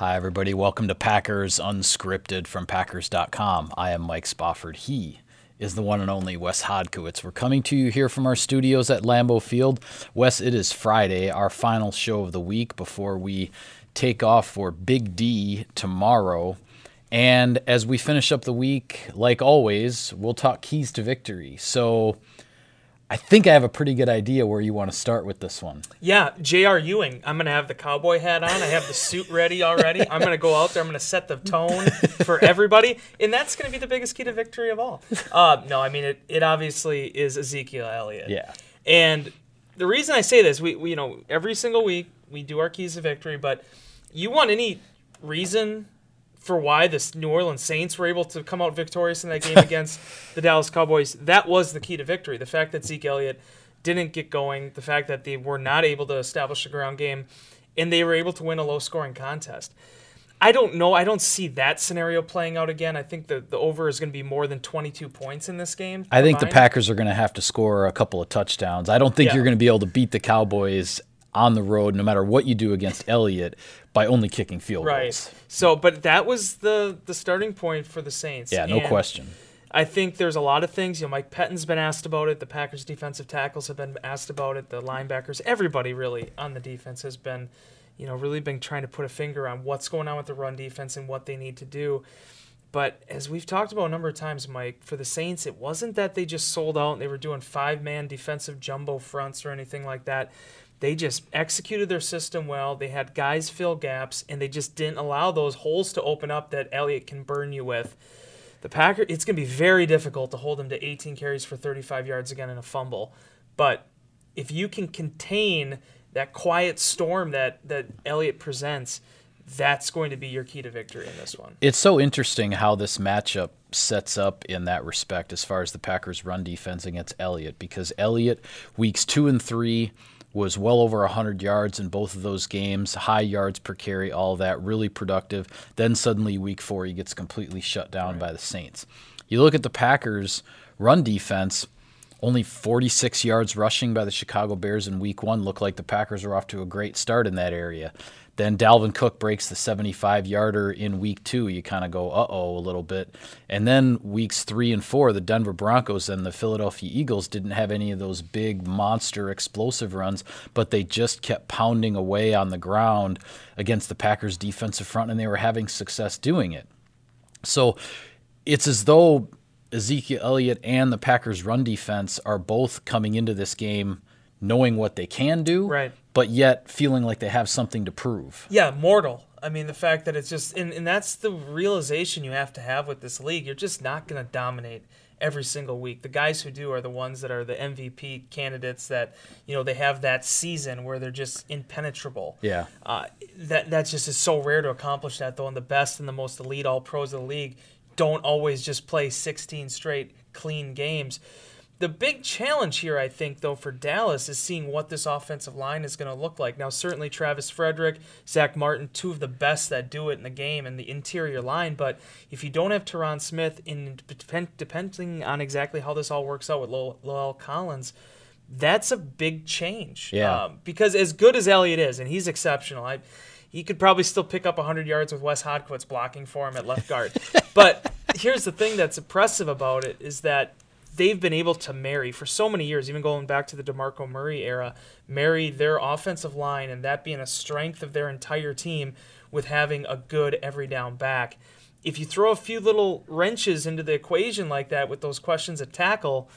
Hi, everybody. Welcome to Packers Unscripted from Packers.com. I am Mike Spofford. He is the one and only Wes Hodkiewicz. We're coming to you here from our studios at Lambeau Field. Wes, it is Friday, our final show of the week before we take off for Big D tomorrow. And as we finish up the week, like always, we'll talk keys to victory. So, I think I have a pretty good idea where you want to start with this one. Yeah, J.R. Ewing. I'm going to have the cowboy hat on. I have the suit ready already. I'm going to go out there. I'm going to set the tone for everybody. And that's going to be the biggest key to victory of all. Uh, no, I mean, it, it obviously is Ezekiel Elliott. Yeah. And the reason I say this, we, we you know, every single week we do our keys to victory, but you want any reason for why the New Orleans Saints were able to come out victorious in that game against the Dallas Cowboys. That was the key to victory. The fact that Zeke Elliott didn't get going, the fact that they were not able to establish a ground game, and they were able to win a low scoring contest. I don't know. I don't see that scenario playing out again. I think the, the over is going to be more than 22 points in this game. I think the Packers are going to have to score a couple of touchdowns. I don't think yeah. you're going to be able to beat the Cowboys on the road, no matter what you do against Elliott, by only kicking field right. goals. So, but that was the the starting point for the Saints. Yeah, no and question. I think there's a lot of things. You know, Mike Pettine's been asked about it. The Packers' defensive tackles have been asked about it. The linebackers, everybody really on the defense has been, you know, really been trying to put a finger on what's going on with the run defense and what they need to do. But as we've talked about a number of times, Mike, for the Saints, it wasn't that they just sold out and they were doing five man defensive jumbo fronts or anything like that. They just executed their system well. They had guys fill gaps, and they just didn't allow those holes to open up that Elliott can burn you with. The Packer, it's going to be very difficult to hold them to 18 carries for 35 yards again in a fumble. But if you can contain that quiet storm that that Elliott presents, that's going to be your key to victory in this one. It's so interesting how this matchup sets up in that respect as far as the Packers' run defense against Elliott, because Elliott, weeks two and three, was well over 100 yards in both of those games, high yards per carry, all that, really productive. Then suddenly, week four, he gets completely shut down right. by the Saints. You look at the Packers' run defense, only 46 yards rushing by the Chicago Bears in week one. Looked like the Packers were off to a great start in that area. Then Dalvin Cook breaks the 75 yarder in week two. You kind of go, uh oh, a little bit. And then weeks three and four, the Denver Broncos and the Philadelphia Eagles didn't have any of those big monster explosive runs, but they just kept pounding away on the ground against the Packers defensive front, and they were having success doing it. So it's as though Ezekiel Elliott and the Packers run defense are both coming into this game knowing what they can do, right. but yet feeling like they have something to prove. Yeah, mortal. I mean, the fact that it's just, and, and that's the realization you have to have with this league. You're just not going to dominate every single week. The guys who do are the ones that are the MVP candidates that, you know, they have that season where they're just impenetrable. Yeah. Uh, that, that just is so rare to accomplish that, though. And the best and the most elite all pros of the league don't always just play 16 straight clean games. The big challenge here, I think, though, for Dallas is seeing what this offensive line is going to look like. Now, certainly Travis Frederick, Zack Martin, two of the best that do it in the game and the interior line. But if you don't have Tyron Smith, in depending on exactly how this all works out with La'el Collins, that's a big change. Yeah. Um, because as good as Elliott is, and he's exceptional, I, he could probably still pick up 100 yards with Wes Hodkiewicz blocking for him at left guard. but here's the thing that's impressive about it is that they've been able to marry for so many years, even going back to the DeMarco Murray era, marry their offensive line and that being a strength of their entire team with having a good every down back. If you throw a few little wrenches into the equation like that with those questions at tackle,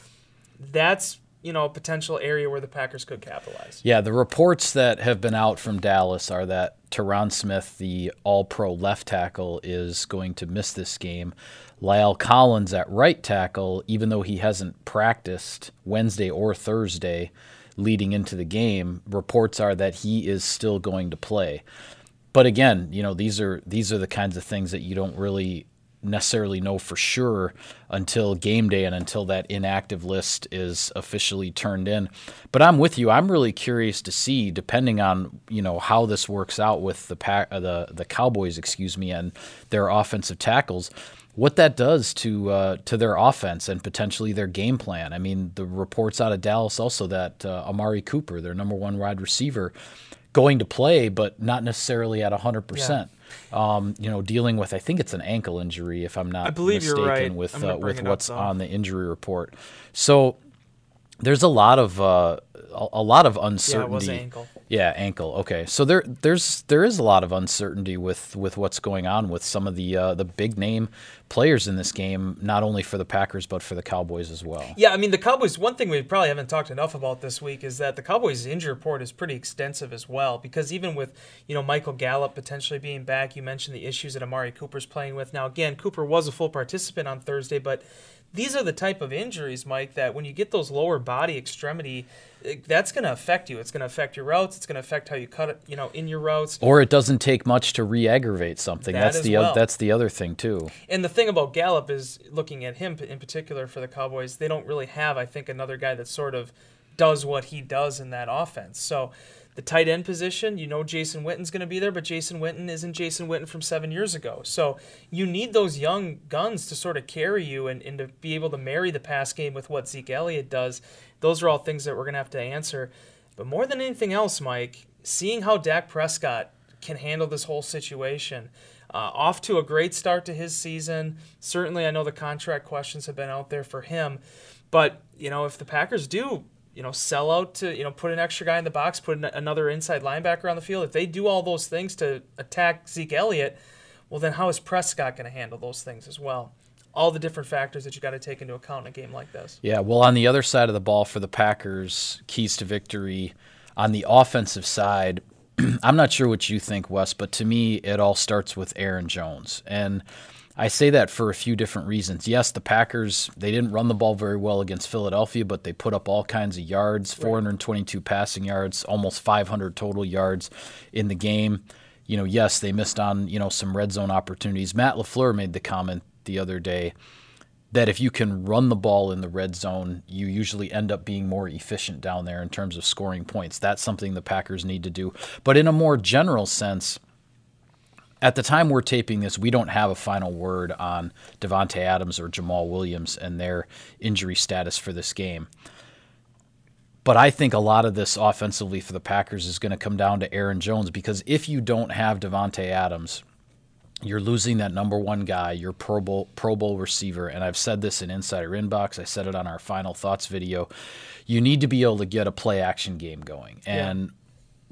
that's you know a potential area where the Packers could capitalize. Yeah, the reports that have been out from Dallas are that Tyron Smith, the All-Pro left tackle, is going to miss this game. La'el Collins at right tackle, even though he hasn't practiced Wednesday or Thursday leading into the game, reports are that he is still going to play. But again, you know, these are these are the kinds of things that you don't really necessarily know for sure until game day and until that inactive list is officially turned in. But I'm with you. I'm really curious to see, depending on you know how this works out with the pack, uh, the the Cowboys, excuse me, and their offensive tackles what that does to uh, to their offense and potentially their game plan. I mean, the reports out of Dallas also that uh, Amari Cooper, their number one wide receiver, going to play, but not necessarily at 100%. Um, you know, dealing with, I think it's an ankle injury, if I'm not I believe you're mistaken, right. with, uh, with it up, what's on the injury report. So there's a lot of, uh, a, a lot of Yeah, uncertainty. it was an ankle. Yeah, ankle. Okay, so there, there's, there is a lot of uncertainty with, with what's going on with some of the, uh, the big name players in this game, not only for the Packers but for the Cowboys as well. Yeah, I mean the Cowboys. One thing we probably haven't talked enough about this week is that the Cowboys' injury report is pretty extensive as well. Because even with you know Michael Gallup potentially being back, you mentioned the issues that Amari Cooper's playing with. Now again, Cooper was a full participant on Thursday, but these are the type of injuries, Mike, that when you get those lower body extremity, that's going to affect you. It's going to affect your routes. It's going to affect how you cut it, you know, in your routes. Or it doesn't take much to re-aggravate something. That that's the well. that's the other thing too. And the thing about Gallup is looking at him in particular for the Cowboys, they don't really have, I think, another guy that sort of does what he does in that offense. So the tight end position, you know Jason Witten's going to be there, but Jason Witten isn't Jason Witten from seven years ago. So you need those young guns to sort of carry you and, and to be able to marry the pass game with what Zeke Elliott does. Those are all things that we're going to have to answer. But more than anything else, Mike, seeing how Dak Prescott can handle this whole situation. Uh, off to a great start to his season. Certainly, I know the contract questions have been out there for him. But, you know, if the Packers do, you know, sell out to, you know, put an extra guy in the box, put an, another inside linebacker on the field, if they do all those things to attack Zeke Elliott, well, then how is Prescott going to handle those things as well? All the different factors that you got to take into account in a game like this. Yeah, well, on the other side of the ball for the Packers, keys to victory on the offensive side, I'm not sure what you think, Wes, but to me, it all starts with Aaron Jones. And I say that for a few different reasons. Yes, the Packers, they didn't run the ball very well against Philadelphia, but they put up all kinds of yards 422 passing yards, almost 500 total yards in the game. You know, yes, they missed on, you know, some red zone opportunities. Matt LaFleur made the comment the other day that if you can run the ball in the red zone, you usually end up being more efficient down there in terms of scoring points. That's something the Packers need to do. But in a more general sense, at the time we're taping this, we don't have a final word on Davante Adams or Jamaal Williams and their injury status for this game. But I think a lot of this offensively for the Packers is going to come down to Aaron Jones because if you don't have Davante Adams, you're losing that number one guy, your Pro Bowl Pro Bowl receiver, and I've said this in Insider Inbox. I said it on our final thoughts video. You need to be able to get a play action game going, and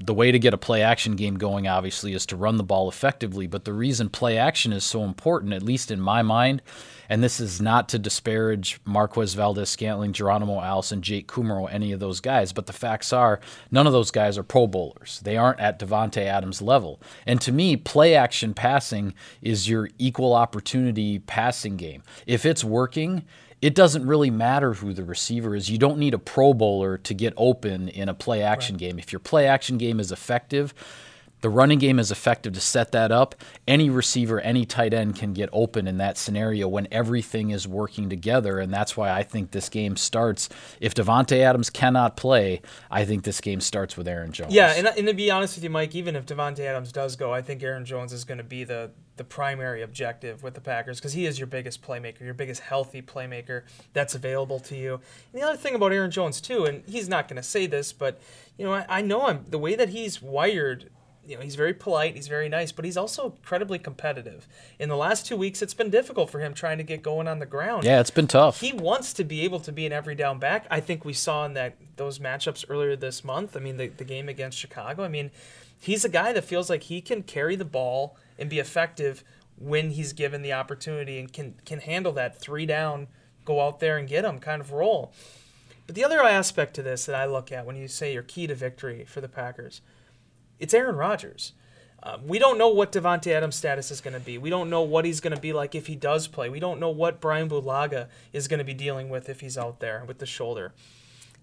the way to get a play action game going, obviously, is to run the ball effectively. But the reason play action is so important, at least in my mind, and this is not to disparage Marquez Valdes-Scantling, Geronimo Allison, Jake Kumerow, any of those guys, but the facts are none of those guys are Pro Bowlers. They aren't at Davante Adams' level. And to me, play action passing is your equal opportunity passing game. If it's working, it doesn't really matter who the receiver is. You don't need a Pro Bowler to get open in a play action game. If your play action game is effective, the running game is effective to set that up. Any receiver, any tight end can get open in that scenario when everything is working together. And that's why I think this game starts. If Davante Adams cannot play, I think this game starts with Aaron Jones. Yeah, and, and to be honest with you, Mike, even if Davante Adams does go, I think Aaron Jones is going to be the the primary objective with the Packers because he is your biggest playmaker, your biggest healthy playmaker that's available to you. And the other thing about Aaron Jones too, and he's not going to say this, but you know, I, I know him the way that he's wired. You know, he's very polite, he's very nice, but he's also incredibly competitive. In the last two weeks, it's been difficult for him trying to get going on the ground. Yeah, it's been tough. He wants to be able to be an every down back. I think we saw in that those matchups earlier this month. I mean, the, the game against Chicago. I mean, he's a guy that feels like he can carry the ball and be effective when he's given the opportunity and can can handle that three down, go out there and get him kind of role. But the other aspect to this that I look at when you say your key to victory for the Packers, it's Aaron Rodgers. Um, we don't know what Davante Adams' status is going to be. We don't know what he's going to be like if he does play. We don't know what Brian Bulaga is going to be dealing with if he's out there with the shoulder.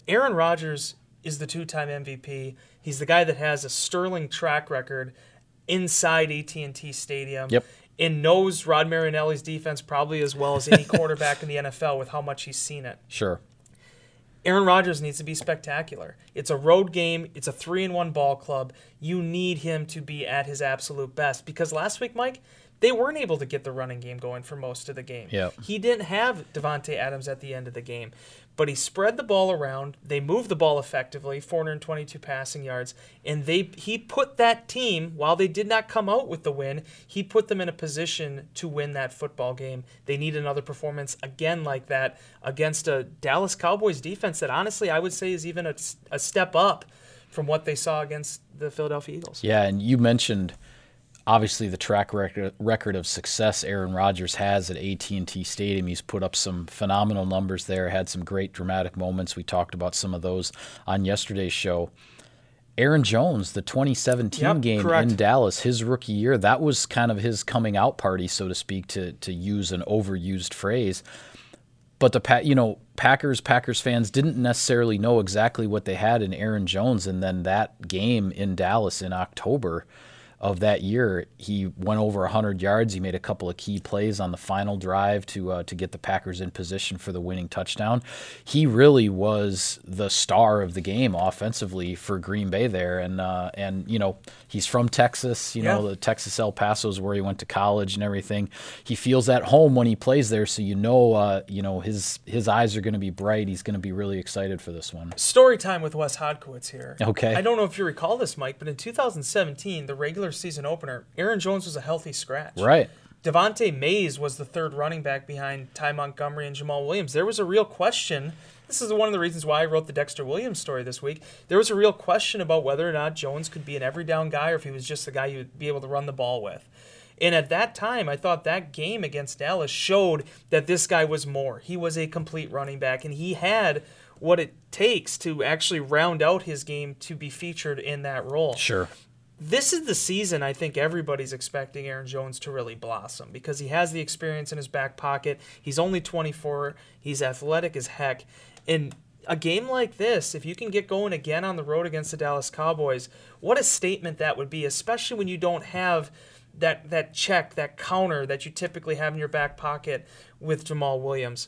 Aaron Rodgers is the two-time MVP. He's the guy that has a sterling track record inside AT&T Stadium. Yep. And knows Rod Marinelli's defense probably as well as any quarterback in the NFL with how much he's seen it. Sure. Aaron Rodgers needs to be spectacular. It's a road game. It's a three and one ball club. you need him to be at his absolute best because last week, Mike, they weren't able to get the running game going for most of the game. Yep. He didn't have Davante Adams at the end of the game, but he spread the ball around. They moved the ball effectively, 422 passing yards, and they he put that team while they did not come out with the win, he put them in a position to win that football game. They need another performance again like that against a Dallas Cowboys defense that honestly I would say is even a, a step up from what they saw against the Philadelphia Eagles. Yeah, and you mentioned obviously the track record record of success Aaron Rodgers has at AT&T Stadium. He's put up some phenomenal numbers there, had some great dramatic moments. We talked about some of those on yesterday's show. Aaron Jones, the 2017 Yep, game correct. in Dallas, his rookie year, that was kind of his coming out party, so to speak, to to use an overused phrase. But the you know Packers Packers fans didn't necessarily know exactly what they had in Aaron Jones, and then that game in Dallas in October of that year, he went over 100 yards. He made a couple of key plays on the final drive to uh, to get the Packers in position for the winning touchdown. He really was the star of the game offensively for Green Bay there, and uh, and you know he's from Texas. You know the Texas El Paso is where he went to college and everything. He feels at home when he plays there, so you know uh, you know his his eyes are going to be bright. He's going to be really excited for this one. Story time with Wes Hodkiewicz here. Okay. I don't know if you recall this, Mike, but in 2017, the regular season opener, Aaron Jones was a healthy scratch. Right. Devante Mays was the third running back behind Ty Montgomery and Jamaal Williams. There was a real question. This is one of the reasons why I wrote the Dexter Williams story this week. There was a real question about whether or not Jones could be an every down guy or if he was just the guy you'd be able to run the ball with. And at that time, I thought that game against Dallas showed that this guy was more. He was a complete running back, and he had what it takes to actually round out his game to be featured in that role Sure. This is the season I think everybody's expecting Aaron Jones to really blossom because he has the experience in his back pocket. He's only 24. He's athletic as heck. In a game like this, if you can get going again on the road against the Dallas Cowboys, what a statement that would be, especially when you don't have that that check, that counter that you typically have in your back pocket with Jamaal Williams.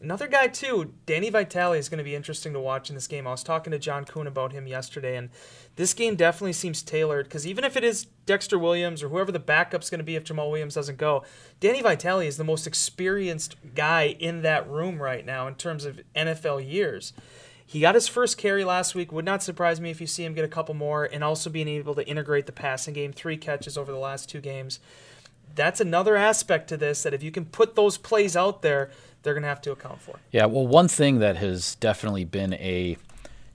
Another guy too, Danny Vitale is going to be interesting to watch in this game. I was talking to John Kuhn about him yesterday, and this game definitely seems tailored because even if it is Dexter Williams or whoever the backup's going to be if Jamaal Williams doesn't go, Danny Vitale is the most experienced guy in that room right now in terms of NFL years. He got his first carry last week. Would not surprise me if you see him get a couple more, and also being able to integrate the passing game. Three catches over the last two games. That's another aspect to this that if you can put those plays out there, they're going to have to account for. Yeah, well, one thing that has definitely been a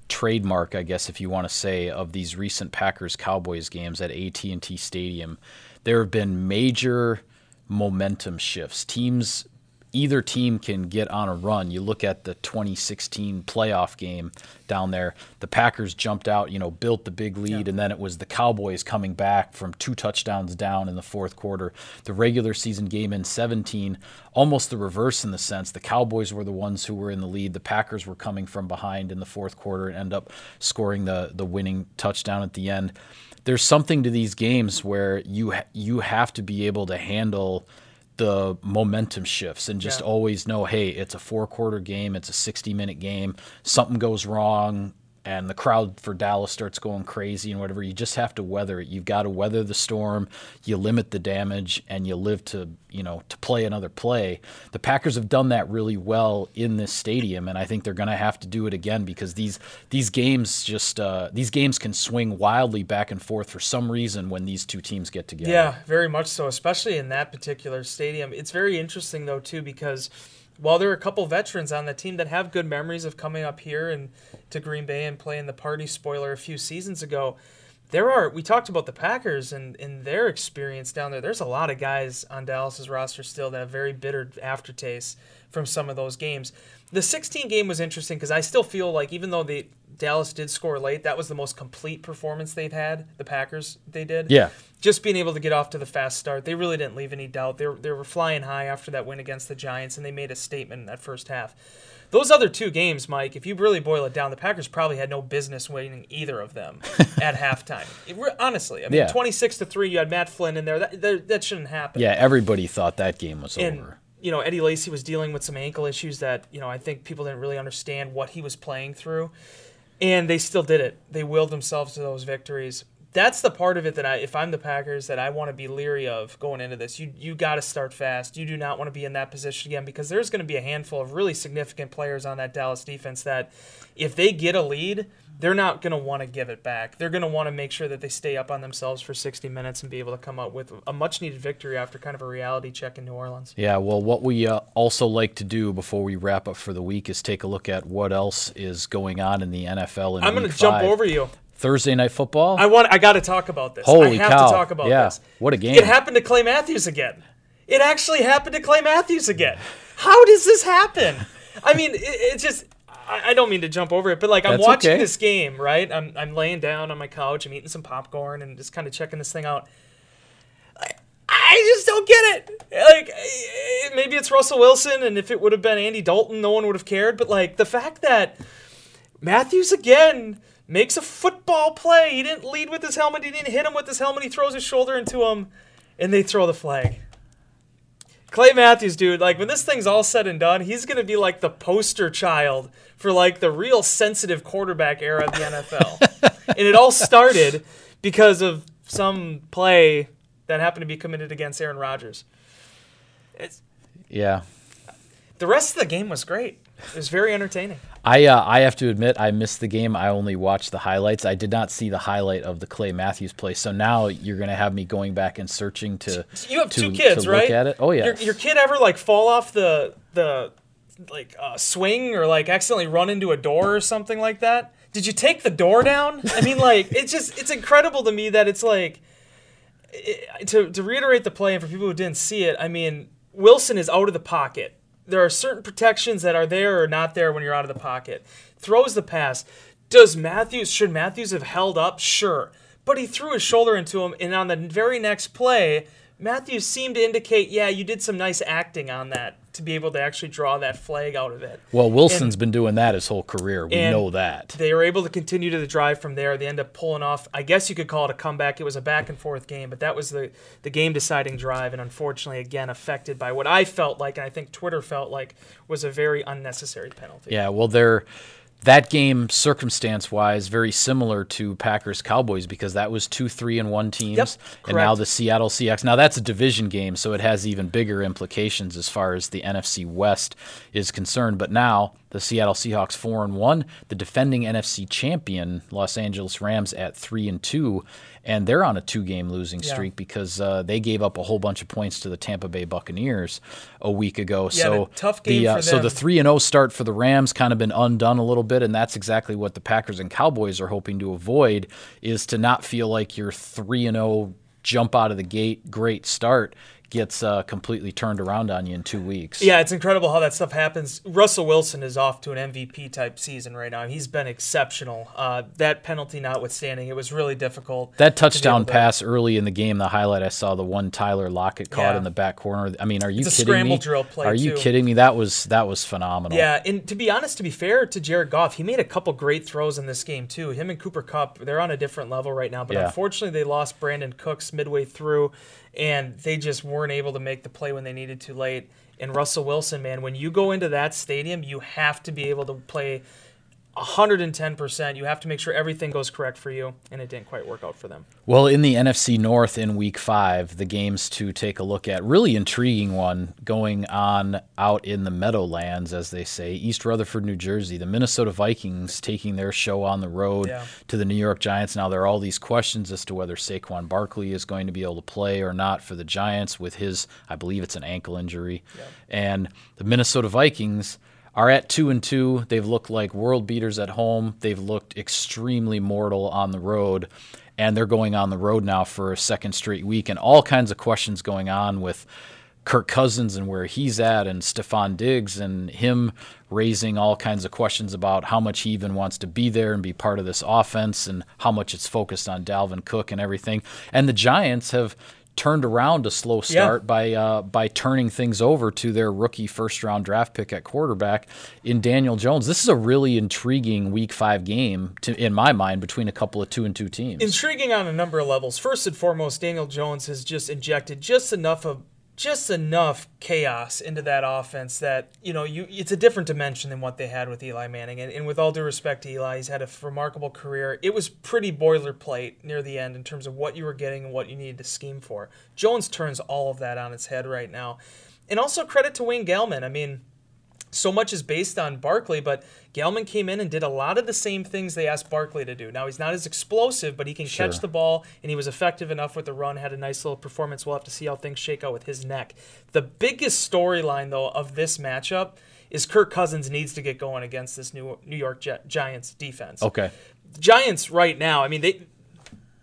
trademark, I guess, if you want to say, of these recent Packers Cowboys games at AT&T Stadium, there have been major momentum shifts. Teams, either team can get on a run. You look at the 2016 playoff game down there. The Packers jumped out, you know, built the big lead, and then it was the Cowboys coming back from two touchdowns down in the fourth quarter. The regular season game in 17, almost the reverse in the sense the Cowboys were the ones who were in the lead. The Packers were coming from behind in the fourth quarter and end up scoring the the winning touchdown at the end. There's something to these games where you you have to be able to handle the momentum shifts and just Yeah. always know, hey, it's a four quarter game, it's a 60 minute game, something goes wrong, and the crowd for Dallas starts going crazy and whatever. You just have to weather it. You've got to weather the storm, you limit the damage, and you live to, you know, to play another play. The Packers have done that really well in this stadium, and I think they're going to have to do it again because these these games just uh, these games can swing wildly back and forth for some reason when these two teams get together. Yeah, very much so, especially in that particular stadium. It's very interesting though too because while there are a couple veterans on the team that have good memories of coming up here and to Green Bay and playing the party spoiler a few seasons ago, there are we talked about the Packers and in their experience down there. There's a lot of guys on Dallas's roster still that have very bitter aftertaste from some of those games. The 16 game was interesting because I still feel like even though the Dallas did score late, that was the most complete performance they've had. The Packers they did Yeah. just being able to get off to the fast start, they really didn't leave any doubt. They were, they were flying high after that win against the Giants, and they made a statement in that first half. Those other two games, Mike, if you really boil it down, the Packers probably had no business winning either of them at halftime. It, honestly, I mean, Yeah. twenty-six to three, you had Matt Flynn in there. That that, that shouldn't happen. Yeah, everybody thought that game was and over. you know Eddie Lacy was dealing with some ankle issues that you know I think people didn't really understand what he was playing through, and they still did it. They willed themselves to those victories. That's the part of it that I, if I'm the Packers, that I want to be leery of going into this. You you got to start fast. You do not want to be in that position again because there's going to be a handful of really significant players on that Dallas defense that, if they get a lead, they're not going to want to give it back. They're going to want to make sure that they stay up on themselves for 60 minutes and be able to come up with a much needed victory after kind of a reality check in New Orleans. Yeah, well, what we uh, also like to do before we wrap up for the week is take a look at what else is going on in the NFL. In I'm going to jump over you. Thursday night football. I want. I got to talk about this. Holy I have cow! to talk about yeah. this. What a game! It happened to Clay Matthews again. It actually happened to Clay Matthews again. How does this happen? I mean, it, it just. I, I don't mean to jump over it, but like I'm That's watching okay. this game, right? I'm I'm laying down on my couch, I'm eating some popcorn, and just kind of checking this thing out. I, I just don't get it. Like eh, maybe it's Russell Wilson, and if it would have been Andy Dalton, no one would have cared. But like the fact that Matthews again makes a football play. He didn't lead with his helmet. He didn't hit him with his helmet. He throws his shoulder into him, and they throw the flag. Clay Matthews, dude, like when this thing's all said and done, he's gonna be like the poster child for like the real sensitive quarterback era of the NFL. and it all started because of some play that happened to be committed against Aaron Rodgers. It's, yeah, the rest of the game was great. It was very entertaining. I uh, I have to admit I missed the game. I only watched the highlights. I did not see the highlight of the Clay Matthews play. So now you're going to have me going back and searching to You have to, two kids, to right? Look at it. Oh yeah. Your, your kid ever like fall off the the like uh, swing or like accidentally run into a door or something like that? Did you take the door down? I mean, like it's just it's incredible to me that it's like it, to to reiterate the play and for people who didn't see it. I mean, Wilson is out of the pocket. There are certain protections that are there or not there when you're out of the pocket. Throws the pass. Does Matthews should Matthews have held up? Sure. But he threw his shoulder into him and on the very next play, Matthews seemed to indicate, yeah, you did some nice acting on that to be able to actually draw that flag out of it. well, Wilson's been doing that his whole career. We know that. They were able to continue to the drive from there. They end up pulling off. I guess you could call it a comeback. It was a back and forth game, but that was the the game deciding drive, and unfortunately, again, affected by what I felt like, and I think Twitter felt like was a very unnecessary penalty. Yeah, well, they're that game circumstance wise very similar to Packers Cowboys because that was two three and one teams, Yep, and now the Seattle Seahawks. Now that's a division game, so it has even bigger implications as far as the NFC West is concerned. But now the Seattle Seahawks four and one, the defending NFC champion Los Angeles Rams at three and two, and they're on a two game losing Yeah. streak because uh, they gave up a whole bunch of points to the Tampa Bay Buccaneers a week ago. Yeah, so the tough the, game uh, for so the three and zero start for the Rams kind of been undone a little bit, and that's exactly what the Packers and Cowboys are hoping to avoid is to not feel like your three and zero jump out of the gate great start gets uh, completely turned around on you in two weeks. Yeah, it's incredible how that stuff happens. Russell Wilson is off to an MVP type season right now. He's been exceptional. Uh, that penalty notwithstanding, it was really difficult. That touchdown to- pass early in the game, the highlight I saw, the one Tyler Lockett caught Yeah. in the back corner. I mean, are you It's a kidding scramble me? drill play, are you too. kidding me? That was that was phenomenal. Yeah, and to be honest, to be fair to Jared Goff, he made a couple great throws in this game too. Him and Cooper Kupp, they're on a different level right now. But Yeah. unfortunately, they lost Brandin Cooks midway through, and they just weren't able to make the play when they needed to late. And Russell Wilson, man, when you go into that stadium, you have to be able to play 110%. You have to make sure everything goes correct for you, and it didn't quite work out for them. Well, in the NFC North in week five, the games to take a look at, really intriguing one going on out in the Meadowlands, as they say, East Rutherford, New Jersey. The Minnesota Vikings taking their show on the road Yeah. to the New York Giants. Now, there are all these questions as to whether Saquon Barkley is going to be able to play or not for the Giants with his, I believe it's an ankle injury. And the Minnesota Vikings are at two and two. They've looked like world beaters at home. They've looked extremely mortal on the road, and they're going on the road now for a second straight week, and all kinds of questions going on with Kirk Cousins and where he's at, and Stefon Diggs and him raising all kinds of questions about how much he even wants to be there and be part of this offense, and how much it's focused on Dalvin Cook and everything. And the Giants have turned around a slow start by uh, by turning things over to their rookie first round draft pick at quarterback in Daniel Jones. This is a really intriguing week five game to, in my mind between a couple of two and two teams. Intriguing on a number of levels. First and foremost, Daniel Jones has just injected just enough of just enough chaos into that offense that you know you it's a different dimension than what they had with Eli Manning. And, and with all due respect to Eli he's had a remarkable career. It was pretty boilerplate near the end in terms of what you were getting and what you needed to scheme for. Jones turns all of that on its head right now. And also credit to Wayne Gallman. I mean so much is based on Barkley, but Gallman came in and did a lot of the same things they asked Barkley to do. Now he's not as explosive, but he can sure. catch the ball, and he was effective enough with the run. Had a nice little performance. We'll have to see how things shake out with his neck. The biggest storyline though of this matchup is Kirk Cousins needs to get going against this New New York Giants defense. Okay. Giants right now, I mean they.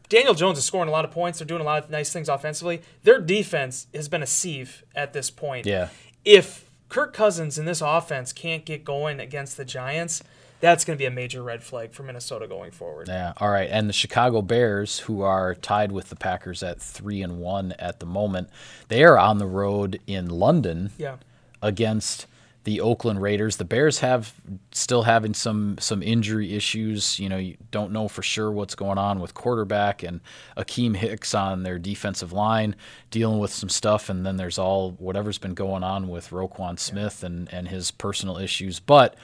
Daniel Jones is scoring a lot of points. They're doing a lot of nice things offensively. Their defense has been a sieve at this point. Yeah. If Kirk Cousins in this offense can't get going against the Giants, that's going to be a major red flag for Minnesota going forward. Yeah. All right. And the Chicago Bears, who are tied with the Packers at three and one at the moment, they are on the road in London. Yeah. Against the Oakland Raiders. The Bears have still having some some injury issues. You know, you don't know for sure what's going on with quarterback and Akiem Hicks on their defensive line, dealing with some stuff, and then there's all whatever's been going on with Roquan Smith and and his personal issues. But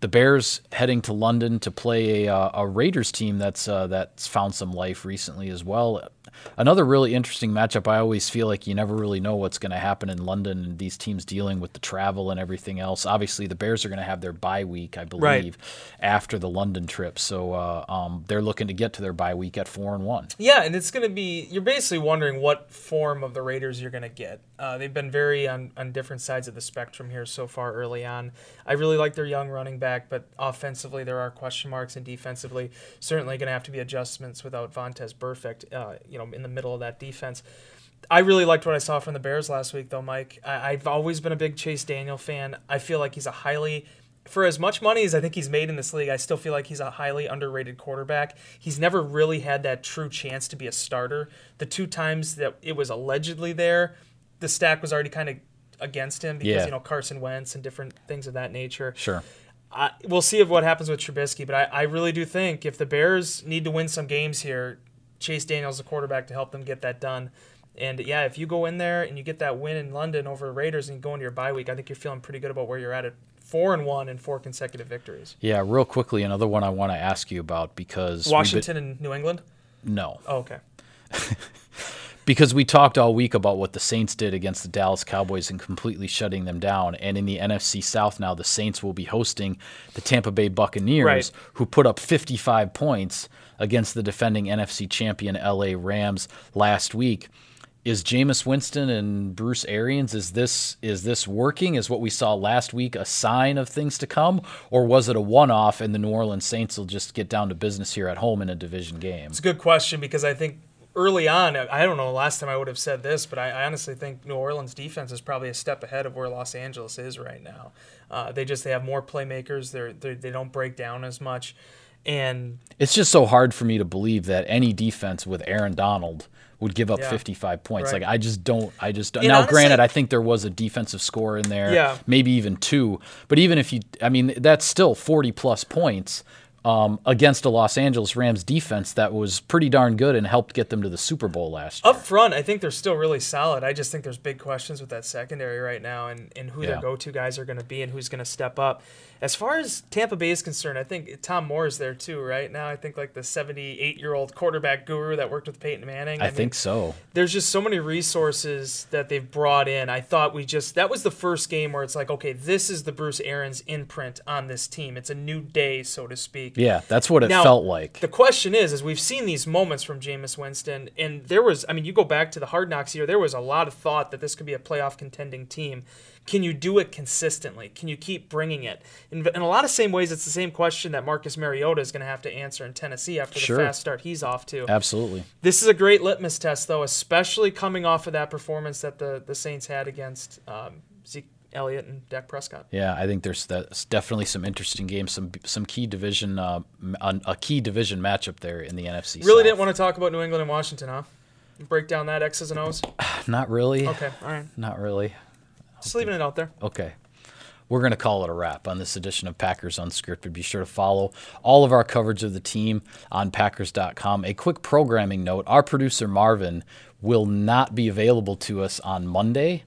the Bears heading to London to play a, uh, a Raiders team that's uh, that's found some life recently as well another really interesting matchup. I always feel like you never really know what's going to happen in London and these teams dealing with the travel and everything else. Obviously, the Bears are going to have their bye week, I believe, right. after the London trip. So uh, um, they're looking to get to their bye week at four and one. Yeah, and it's going to be. You're basically wondering what form of the Raiders you're going to get. Uh, they've been very on on different sides of the spectrum here so far early on. I really like their young running back, but offensively there are question marks, and defensively certainly going to have to be adjustments without Vontaze Burfict. Uh, you know Um, in the middle of that defense. I really liked what I saw from the Bears last week, though, Mike. I, have always been a big Chase Daniel fan. I feel like he's a highly, for as much money as I think he's made in this league, I still feel like he's a highly underrated quarterback. He's never really had that true chance to be a starter. The two times that it was allegedly there, the stack was already kind of against him because, yeah. you know, Carson Wentz and different things of that nature. Sure. I, we'll see what happens with Trubisky, but I, I really do think if the Bears need to win some games here, Chase Daniels, the quarterback, to help them get that done. And yeah, if you go in there and you get that win in London over the Raiders and you go into your bye week, I think you're feeling pretty good about where you're at at four and one and four consecutive victories. Yeah, real quickly, another one I want to ask you about because Washington been, and New England. No. Oh, okay. because we talked all week about what the Saints did against the Dallas Cowboys and completely shutting them down. And in the NFC South now, the Saints will be hosting the Tampa Bay Buccaneers, right. who put up 55 points against the defending NFC champion LA Rams last week. Is Jameis Winston and Bruce Arians is this is this working? Is what we saw last week a sign of things to come, or was it a one-off and the New Orleans Saints will just get down to business here at home in a division game? It's a good question because I think early on, I don't know last time I would have said this, but I, I, honestly think New Orleans defense is probably a step ahead of where Los Angeles is right now. Uh, they just they have more playmakers. They're, they're they don't break down as much. And it's just so hard for me to believe that any defense with Aaron Donald would give up yeah, 55 points. Right. Like I just don't. I just don't. now. Honestly, granted, I think there was a defensive score in there, yeah. maybe even two. But even if you, I mean, that's still 40 plus points um, against a Los Angeles Rams defense that was pretty darn good and helped get them to the Super Bowl last year. Up front, I think they're still really solid. I just think there's big questions with that secondary right now and, and who yeah. their go to guys are going to be and who's going to step up. As far as Tampa Bay is concerned, I think Tom Moore is there too, right? Now, I think like the 78 year old quarterback guru that worked with Peyton Manning. I, I mean, think so. There's just so many resources that they've brought in. I thought we just, that was the first game where it's like, okay, this is the Bruce Arians imprint on this team. It's a new day, so to speak. Yeah, that's what it now, felt like. The question is, is we've seen these moments from Jameis Winston, and there was, I mean, you go back to the Hard Knocks year, there was a lot of thought that this could be a playoff contending team. Can you do it consistently? Can you keep bringing it? In, in a lot of same ways, it's the same question that Marcus Mariota is going to have to answer in Tennessee after the sure. fast start he's off to. Absolutely. This is a great litmus test, though, especially coming off of that performance that the, the Saints had against um, Zeke Elliott and Dak Prescott. Yeah, I think there's that's definitely some interesting games, some some key division, uh, a key division matchup there in the NFC. Really South. didn't want to talk about New England and Washington, huh? Break down that X's and O's. Not really. Okay, all right. Not really. Just leaving it out there. Okay. We're going to call it a wrap on this edition of Packers Unscripted. Be sure to follow all of our coverage of the team on Packers.com. A quick programming note our producer Marvin will not be available to us on Monday.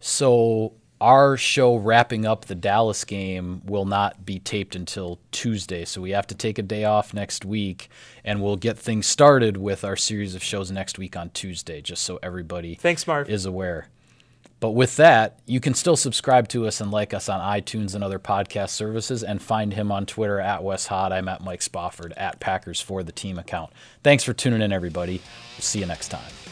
So our show wrapping up the Dallas game will not be taped until Tuesday. So we have to take a day off next week and we'll get things started with our series of shows next week on Tuesday, just so everybody Thanks, Marv. is aware. But with that, you can still subscribe to us and like us on iTunes and other podcast services and find him on Twitter at Wes Hot. I'm at Mike Spofford at Packers for the team account. Thanks for tuning in, everybody. We'll see you next time.